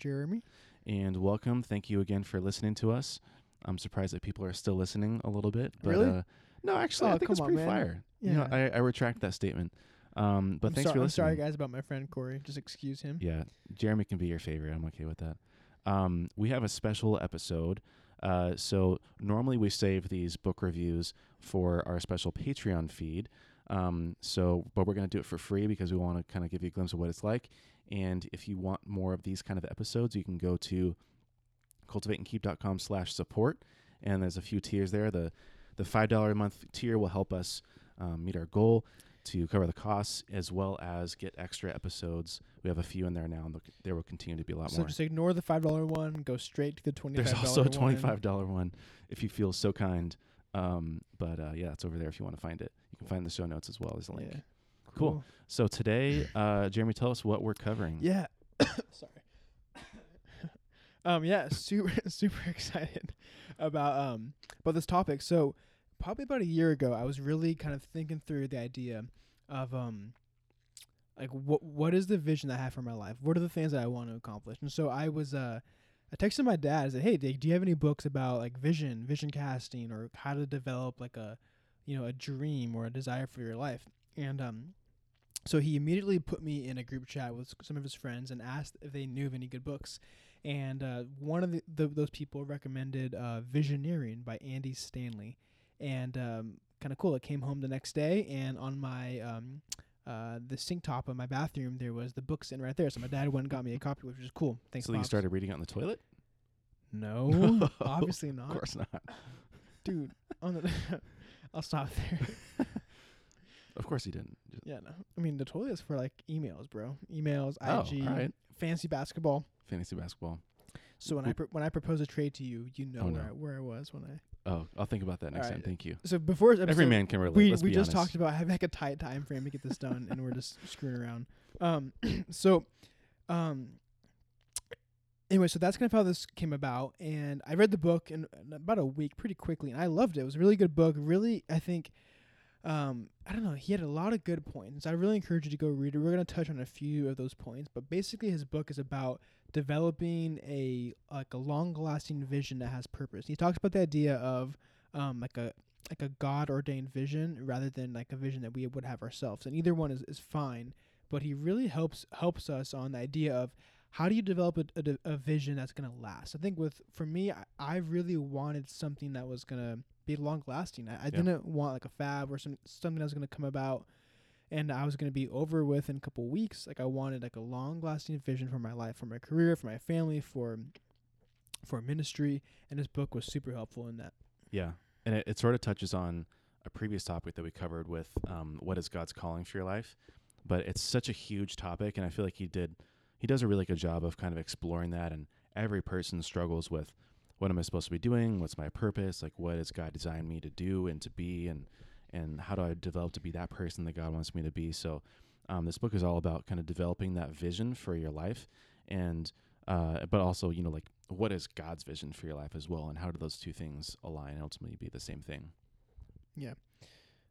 Jeremy. and welcome. Thank you again for listening to us. I'm surprised that people are still listening a little bit. But, Really? Uh, no, actually, Oh, I think come it's on, pretty man. fire. You know, Yeah. I, I retract that statement. Um, but I'm thanks for I'm listening. sorry, guys, about my friend Corey. Just excuse him. Yeah, Jeremy can be your favorite. I'm okay with that. Um, we have a special episode. Uh, so normally we save these book reviews for our special Patreon feed. Um, so, but we're going to do it for free because we want to kind of give you a glimpse of what it's like. And if you want more of these kind of episodes, you can go to cultivateandkeep.com slash support. And there's a few tiers there. The the five dollar a month tier will help us um, meet our goal to cover the costs as well as get extra episodes. We have a few in there now, and there will continue to be a lot So more. So just ignore the five dollar one. Go straight to the twenty. There's also a twenty-five dollar one if you feel so kind. Um, but uh, yeah, it's over there if you want to find it. You can find the show notes as well as a link. Yeah. Cool. So today, uh, Jeremy, tell us what we're covering. Yeah. Sorry. um. Yeah. Super. Super excited about um about this topic. So probably about a year ago, I was really kind of thinking through the idea of um like what what is the vision that I have for my life? What are the things that I want to accomplish? And so I was uh I texted my dad. I said, "Hey, Dave, do you have any books about like vision, vision casting, or how to develop like a, you know, a dream or a desire for your life?" And um, so he immediately put me in a group chat with some of his friends and asked if they knew of any good books. And uh, one of the, the, those people recommended uh, Visioneering by Andy Stanley, and um, kind of cool. It came home the next day, and on my um, uh, the sink top of my bathroom, there was the book sitting right there. So my dad went and got me a copy, which was cool. Thanks. so you started reading it on the toilet? No, obviously not. Of course not. dude. On the, I'll stop there. Of course he didn't. Yeah, no. I mean, is for like emails, bro. Emails, Oh, IG, fancy basketball. Fantasy basketball. So when I pr- when I propose a trade to you, you know Oh, where no. I, where I was when I. Oh, I'll think about that next time. Thank you. So before this Every episode, man can relate. we let's we be just honest. talked about having like a tight time frame to get this done, and we're just screwing around. Um, so, um, anyway, so that's kind of how this came about, and I read the book in, in about a week, pretty quickly, and I loved it. It was a really good book. Really, I think. Um, I don't know. He had a lot of good points. I really encourage you to go read it. We're gonna touch on a few of those points, but basically, his book is about developing a like a long lasting vision that has purpose. He talks about the idea of um like a like a God ordained vision rather than like a vision that we would have ourselves. And either one is, is fine, but he really helps helps us on the idea of how do you develop a, a, d- a vision that's gonna last. I think with for me, I, I really wanted something that was gonna be long lasting. I, I Yeah. didn't want like a fab or some something that was gonna come about and I was gonna be over with in a couple weeks. Like I wanted like a long lasting vision for my life, for my career, for my family, for for ministry. And this book was super helpful in that. Yeah, and it, it sort of touches on a previous topic that we covered with um, what is God's calling for your life. But it's such a huge topic, and I feel like he did he does a really good job of kind of exploring that. And every person struggles with what am I supposed to be doing? What's my purpose? Like what has God designed me to do and to be? And and how do I develop to be that person that God wants me to be? So um, this book is all about kind of developing that vision for your life, and uh, but also you know like what is God's vision for your life as well, and how do those two things align and ultimately be the same thing? Yeah.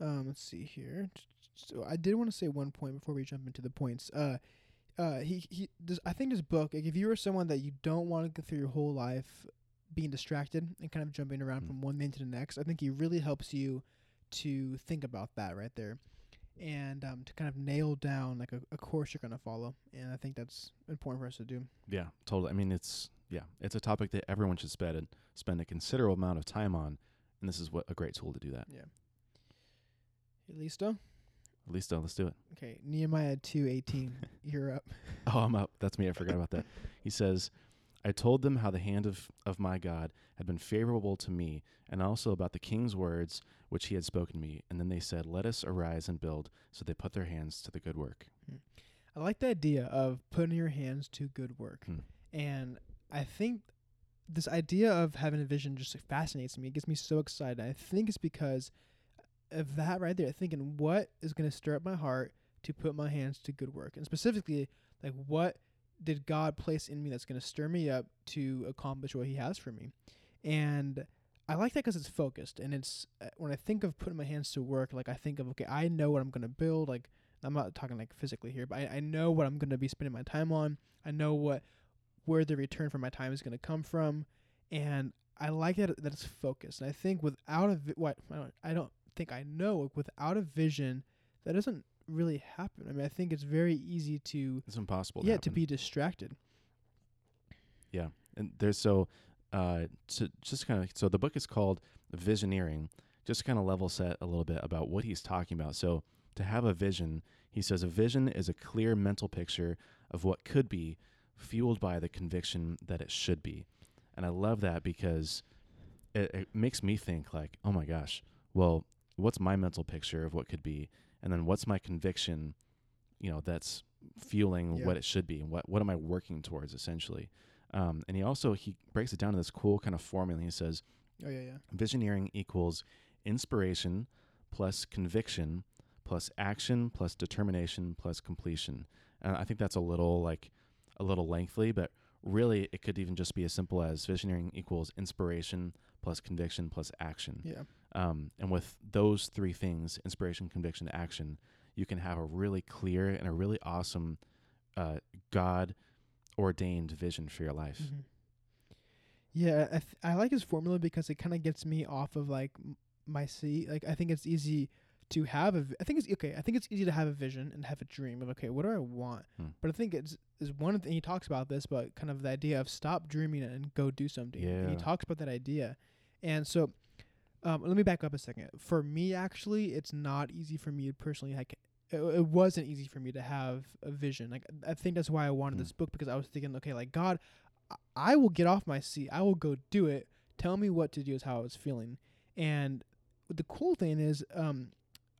Um, let's see here. So I did want to say one point before we jump into the points. Uh, uh, he he. This, I think this book, like if you are someone that you don't want to go through your whole life being distracted and kind of jumping around Mm. from one thing to the next, I think he really helps you to think about that right there, and um, to kind of nail down like a, a course you're gonna follow. And I think that's important for us to do. Yeah, totally. I mean, it's yeah, it's a topic that everyone should spend spend a considerable amount of time on, and this is what a great tool to do that. Yeah. Listo. At least, uh, let's do it. Okay, Nehemiah two eighteen. you're up. Oh, I'm up. That's me. I forgot about that. He says, I told them how the hand of, of my God had been favorable to me, and also about the king's words which he had spoken to me. And then they said, Let us arise and build. So they put their hands to the good work. I like the idea of putting your hands to good work. Hmm. And I think this idea of having a vision just fascinates me. It gets me so excited. I think it's because of that right there, thinking what is going to stir up my heart to put my hands to good work. And specifically, like what did God place in me that's going to stir me up to accomplish what he has for me? And I like that because it's focused and it's uh, when I think of putting my hands to work, like I think of okay, I know what I'm to build. Like I'm not talking like physically here, but I, I know what I'm to be spending my time on. I know what where the return for my time is to come from, and I like that that it's focused. And I think without a vi- what I don't, I don't think I know without a vision that doesn't really happen. I mean, I think it's very easy to It's impossible. yeah to, to be distracted. Yeah, and there's so uh to just kind of so the book is called visioneering just kind of level set a little bit about what he's talking about so to have a vision he says a vision is a clear mental picture of what could be fueled by the conviction that it should be and i love that because it, it makes me think like oh my gosh well what's my mental picture of what could be and then what's my conviction you know that's fueling Yeah. what it should be and what what am i working towards essentially um, and he also he breaks it down in this cool kind of formula. He says Oh yeah, yeah. visioneering equals inspiration plus conviction plus action plus determination plus completion. And I think that's a little like a little lengthy, but really it could even just be as simple as visioneering equals inspiration plus conviction plus action. Yeah. Um, and with those three things, inspiration, conviction, action, you can have a really clear and a really awesome uh, God ordained vision for your life. Mhm. Yeah, I, th- I like his formula because it kind of gets me off of like m- my seat. Like I think it's easy to have a. Vi- I think it's okay. I think it's easy to have a vision and have a dream of okay, what do I want? Hmm. But I think it's is one of the, he talks about this, but kind of the idea of stop dreaming and go do something. And he talks about that idea, and so. Um, let me back up a second. For me, actually, it's not easy for me personally. Like, it, it wasn't easy for me to have a vision. Like, I think that's why I wanted Hmm. this book because I was thinking, okay, like God, I- I will get off my seat. I will go do it. Tell me what to do is how I was feeling. And the cool thing is, um,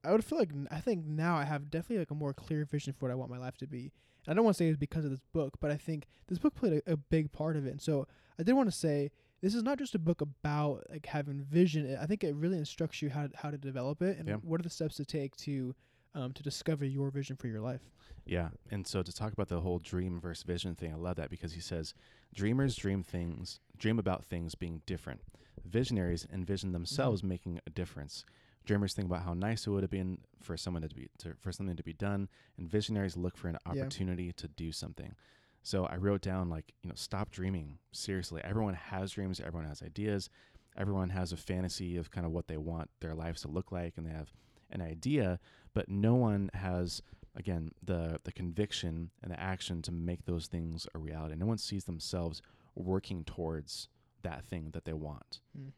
I would feel like n- I think now I have definitely like a more clear vision for what I want my life to be. And I don't want to say it's because of this book, but I think this book played a, a big part of it. And so I did want to say this is not just a book about like having vision. I think it really instructs you how to, how to develop it and Yeah. what are the steps to take to um, to discover your vision for your life. Yeah. And so to talk about the whole dream versus vision thing, I love that because he says dreamers dream things, dream about things being different. Visionaries envision themselves making a difference. Dreamers think about how nice it would have been for someone to be to, for something to be done, and visionaries look for an Yeah. opportunity to do something. So I wrote down like, you know, stop dreaming. Seriously, everyone has dreams, everyone has ideas, everyone has a fantasy of kind of what they want their lives to look like and they have an idea, but no one has again the the conviction and the action to make those things a reality. No one sees themselves working towards that thing that they want. Mm.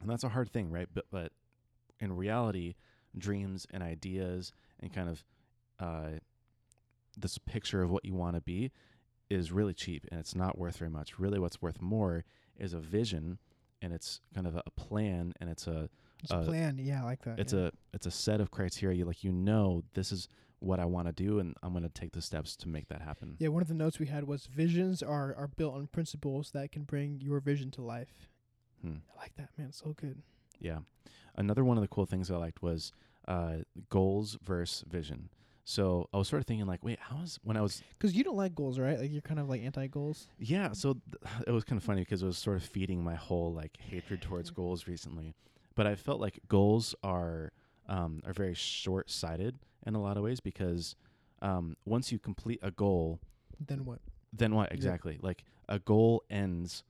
And that's a hard thing, right? But but in reality, dreams and ideas and kind of uh, this picture of what you want to be is really cheap and it's not worth very much. Really, what's worth more is a vision and it's kind of a, a plan and it's a It's a Uh, plan. Yeah, I like that. it's yeah. a it's a set of criteria like you know this is what I want to do and I'm going to take the steps to make that happen. Yeah, one of the notes we had was visions are, are built on principles that can bring your vision to life. Hmm. I like that, man. So good. Yeah. Another one of the cool things I liked was uh, goals versus vision. So I was sort of thinking like, wait, how is when I was 'Cause you don't like goals, right? Like you're kind of like anti goals. yeah. So th- it was kind of funny because it was sort of feeding my whole like hatred towards goals recently. But I felt like goals are um, are very short sighted in a lot of ways because um, once you complete a goal, Then what? then what Yep. exactly? Like a goal ends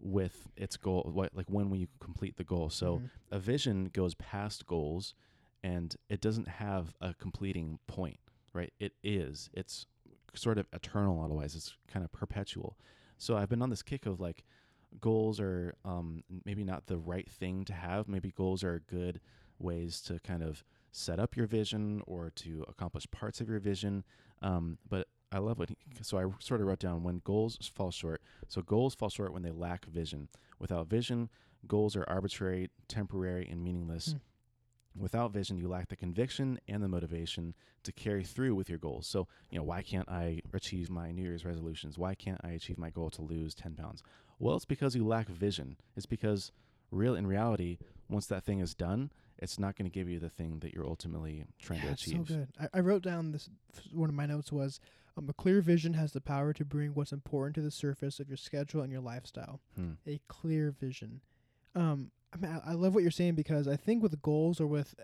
with its goal. What like when will you complete the goal? So Mhm. a vision goes past goals and it doesn't have a completing point, right? It is. It's sort of eternal otherwise. It's kind of perpetual. So I've been on this kick of like goals are um, maybe not the right thing to have. Maybe goals are good ways to kind of set up your vision or to accomplish parts of your vision. Um, but I love what he, so I sort of wrote down when goals fall short. So goals fall short when they lack vision. Without vision, goals are arbitrary, temporary, and meaningless. Hmm. Without vision, you lack the conviction and the motivation to carry through with your goals. So, you know, why can't I achieve my New Year's resolutions? Why can't I achieve my goal to lose 10 pounds? Well, it's because you lack vision. It's because real in reality, once that thing is done, it's not going to give you the thing that you're ultimately trying Yeah, to achieve. so good. I, I wrote down this. f- One of my notes was um, a clear vision has the power to bring what's important to the surface of your schedule and your lifestyle. Hmm. A clear vision. Um, I mean, I, I love what you're saying because I think with goals or with,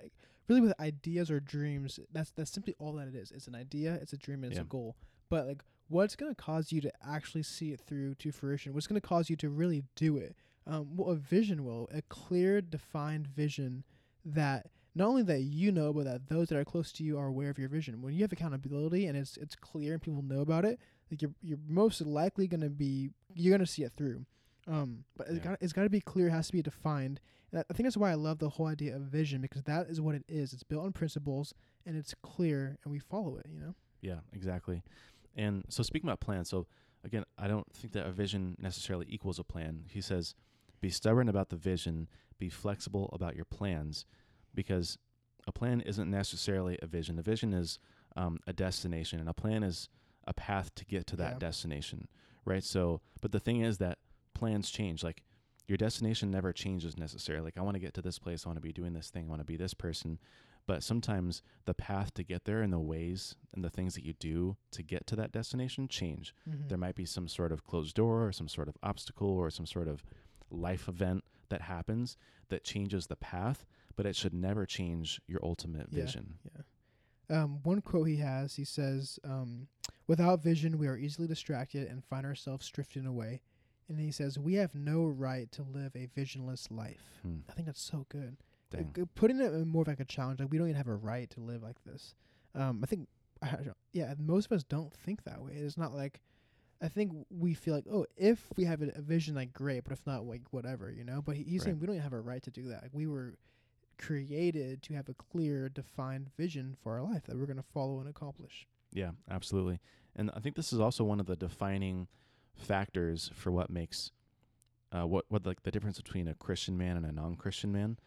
really with ideas or dreams, that's that's simply all that it is. It's an idea, it's a dream, and it's Yeah. a goal. But like, what's gonna cause you to actually see it through to fruition? What's gonna cause you to really do it? Um, well, a vision will a clear, defined vision that not only that you know, but that those that are close to you are aware of your vision. When you have accountability and it's it's clear and people know about it, like you're you're most likely gonna be you're gonna see it through. Um, but it's Yeah. got it's got to be clear, it has to be defined. And I think that's why I love the whole idea of vision because that is what it is. It's built on principles and it's clear and we follow it. You know. Yeah, exactly. And so speaking about plans, so again, I don't think that a vision necessarily equals a plan. He says, be stubborn about the vision, be flexible about your plans, because a plan isn't necessarily a vision. A vision is um, a destination, and a plan is a path to get to that Yeah. destination, right? So, but the thing is that plans change. Like your destination never changes necessarily. Like I want to get to this place, I want to be doing this thing, I want to be this person. But sometimes the path to get there and the ways and the things that you do to get to that destination change. Mm-hmm. There might be some sort of closed door or some sort of obstacle or some sort of life event that happens that changes the path, but it should never change your ultimate Yeah. vision. Um, one quote he has, he says, um, "Without vision, we are easily distracted and find ourselves drifting away." And he says, "We have no right to live a visionless life." Hmm. I think that's so good. Like, uh, putting it in more of like a challenge, like we don't even have a right to live like this. Um, I think, I don't- yeah, most of us don't think that way. It's not like, I think we feel like, oh, if we have a, a vision, like great, but if not, like whatever, you know. But he, he's saying we don't even have a right to do that. Like, we were created to have a clear, defined vision for our life that we're gonna follow and accomplish. Yeah, absolutely. And I think this is also one of the defining factors for what makes uh, what what like the difference between a Christian man and a non-Christian man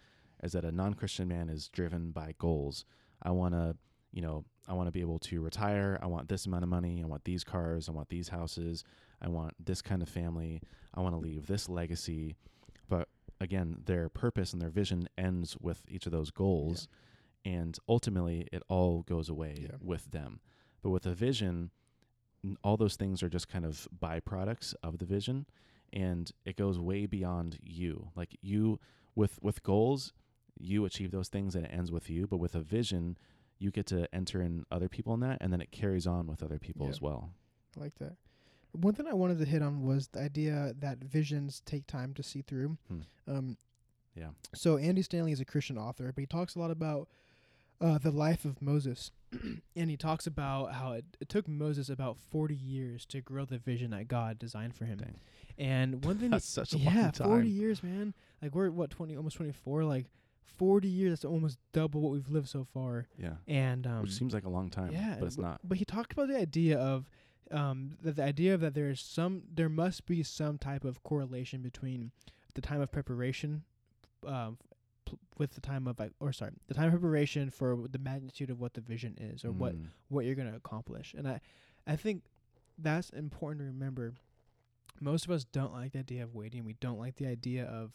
is that a non-Christian man is driven by goals. I want to, you know, I want to be able to retire. I want this amount of money. I want these cars. I want these houses. I want this kind of family. I want to leave this legacy. But again, their purpose and their vision ends with each of those goals, and ultimately, it all goes away Yeah. with them. But with a vision, all those things are just kind of byproducts of the vision, and it goes way beyond you. Like you, with with goals, you achieve those things and it ends with you. But with a vision, you get to enter in other people in that, and then it carries on with other people Yeah. as well. I like that. One thing I wanted to hit on was the idea that visions take time to see through. Hmm. Um, Yeah. So Andy Stanley is a Christian author, but he talks a lot about uh, the life of Moses, and he talks about how it, it took Moses about forty years to grow the vision that God designed for him. Dang. And one thing, That's such a yeah, long time. forty years, man. Like we're what twenty, almost twenty four. Like forty years. That's almost double what we've lived so far. Yeah, And um, which seems like a long time, yeah, but it's w- not. But he talked about the idea of um, that the idea of that there is some, there must be some type of correlation between the time of preparation, um, with the time of like, or sorry, the time of preparation for the magnitude of what the vision is or what Mm. what you're gonna accomplish. And I, I think that's important to remember. Most of us don't like the idea of waiting. We don't like the idea of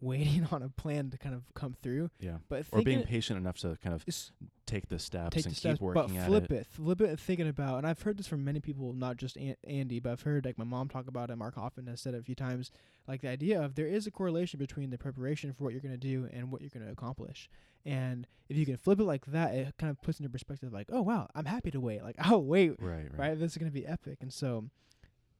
waiting on a plan to kind of come through. Yeah, But or being patient enough to kind of take the steps take and the steps, keep but working at it. flip it. it. flip it, and thinking about. And I've heard this from many people, not just An- Andy, but I've heard like my mom talk about it. Mark Hoffman has said it a few times. Like the idea of there is a correlation between the preparation for what you're gonna do and what you're gonna accomplish. And if you can flip it like that, it kind of puts into perspective, like, oh wow, I'm happy to wait. Like I'll wait, Right, right. right? This is gonna be epic. And so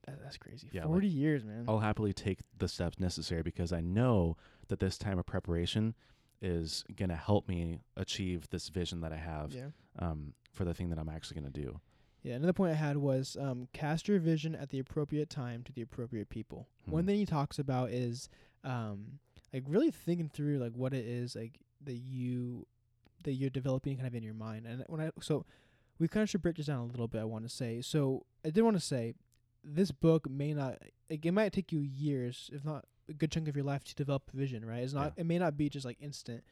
that, that's crazy. Yeah, Forty years, man. I'll happily take the steps necessary because I know that this time of preparation is going to help me achieve this vision that I have yeah. um, for the thing that I'm actually going to do. Yeah, another point I had was um, cast your vision at the appropriate time to the appropriate people. One Hmm. thing he talks about is um, like really thinking through like what it is like that you that you're developing kind of in your mind. And when I so we kind of should break this down a little bit. I want to say so. I did want to say this book may not like it might take you years, if not a good chunk of your life, to develop vision. Right? It's not. It may not be just like instant,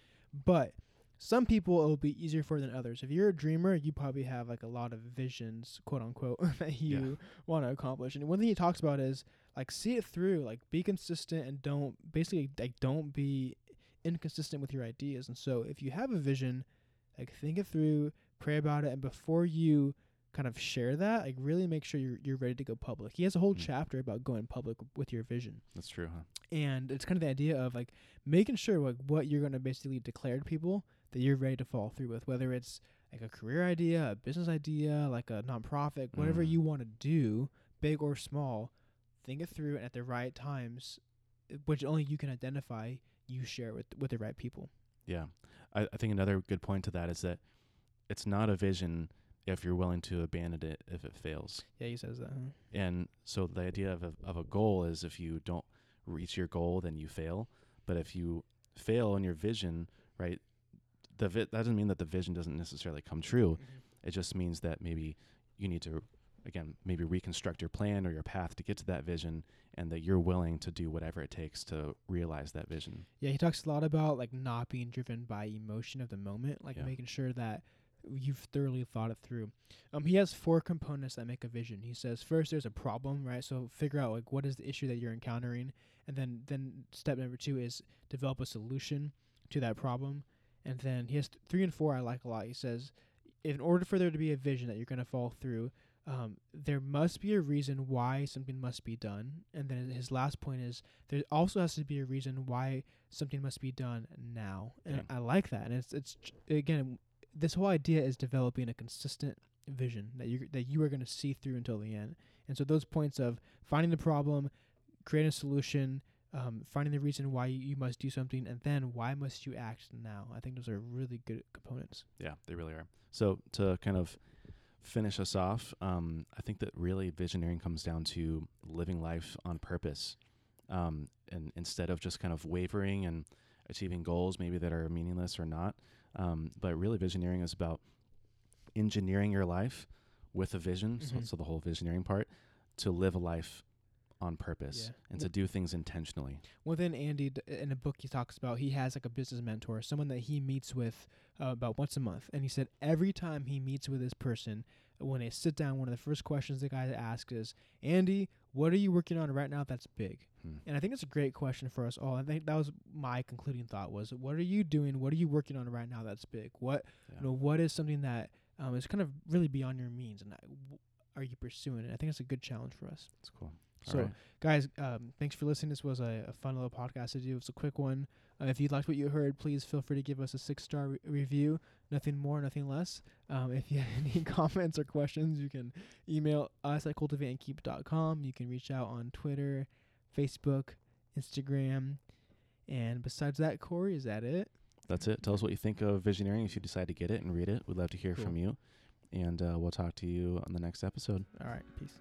but some people it will be easier for than others. If you're a dreamer, you probably have like a lot of visions, quote unquote, that you want to accomplish. And one thing he talks about is like see it through, like be consistent and don't basically like don't be inconsistent with your ideas. And so if you have a vision, like think it through, pray about it, and before you kind of share that, like really make sure you're you're ready to go public. He has a whole Mm. chapter about going public w- with your vision, That's true, huh? and it's kind of the idea of like making sure like what you're going to basically declare to people that you're ready to follow through with, whether it's like a career idea, a business idea, like a nonprofit, whatever Mm. you want to do, big or small. Think it through, and at the right times, which only you can identify, you share with with the right people. Yeah. I, I think another good point to that is that it's not a vision if you're willing to abandon it if it fails. Yeah, he says that. huh? And so the idea of a, of a goal is if you don't reach your goal, then you fail. But if you fail in your vision, right, the vi- that doesn't mean that the vision doesn't necessarily come true. Mm-hmm. It just means that maybe you need to, again, maybe reconstruct your plan or your path to get to that vision, and that you're willing to do whatever it takes to realize that vision. Yeah, he talks a lot about like not being driven by emotion of the moment, like Yeah. making sure that you've thoroughly thought it through. Um, he has four components that make a vision. He says first there's a problem, right? So figure out like what is the issue that you're encountering, and then then step number two is develop a solution to that problem, and then he has th- three and four I like a lot. He says in order for there to be a vision that you're going to follow through. Um, there must be a reason why something must be done, and then his last point is there also has to be a reason why something must be done now. And Yeah. I like that. And it's it's again this whole idea is developing a consistent vision that you that you are going to see through until the end. And so those points of finding the problem, creating a solution, um, finding the reason why you must do something, and then why must you act now. I think those are really good components. Yeah, they really are. So to kind of finish us off, um, I think that really visioneering comes down to living life on purpose, um, and instead of just kind of wavering and achieving goals maybe that are meaningless or not. Um, but really, visioneering is about engineering your life with a vision. So, Mhm. so the whole visioneering part to live a life on purpose Yeah. and to do things intentionally. Well, then Andy, d- in a book he talks about, he has like a business mentor, someone that he meets with uh, about once a month. And he said every time he meets with this person, when they sit down, one of the first questions the guy asks is, Andy, what are you working on right now that's big? Hmm. And I think it's a great question for us all. I think that was my concluding thought was, what are you doing? What are you working on right now that's big? What Yeah. you know, what is something that um, is kind of really beyond your means, and uh, w- are you pursuing it? I think it's a good challenge for us. It's cool. So, right. guys, um, thanks for listening. This was a, a fun little podcast to do. It's a quick one. Uh, if you liked what you heard, please feel free to give us a six star re- review. Nothing more, nothing less. Um, if you have any comments or questions, you can email us at cultivateandkeep.com. You can reach out on Twitter, Facebook, Instagram. And besides that, Corey, is that it? That's it. Tell us what you think of Visioneering if you decide to get it and read it. We'd love to hear Cool. from you. And uh, we'll talk to you on the next episode. All right. Peace.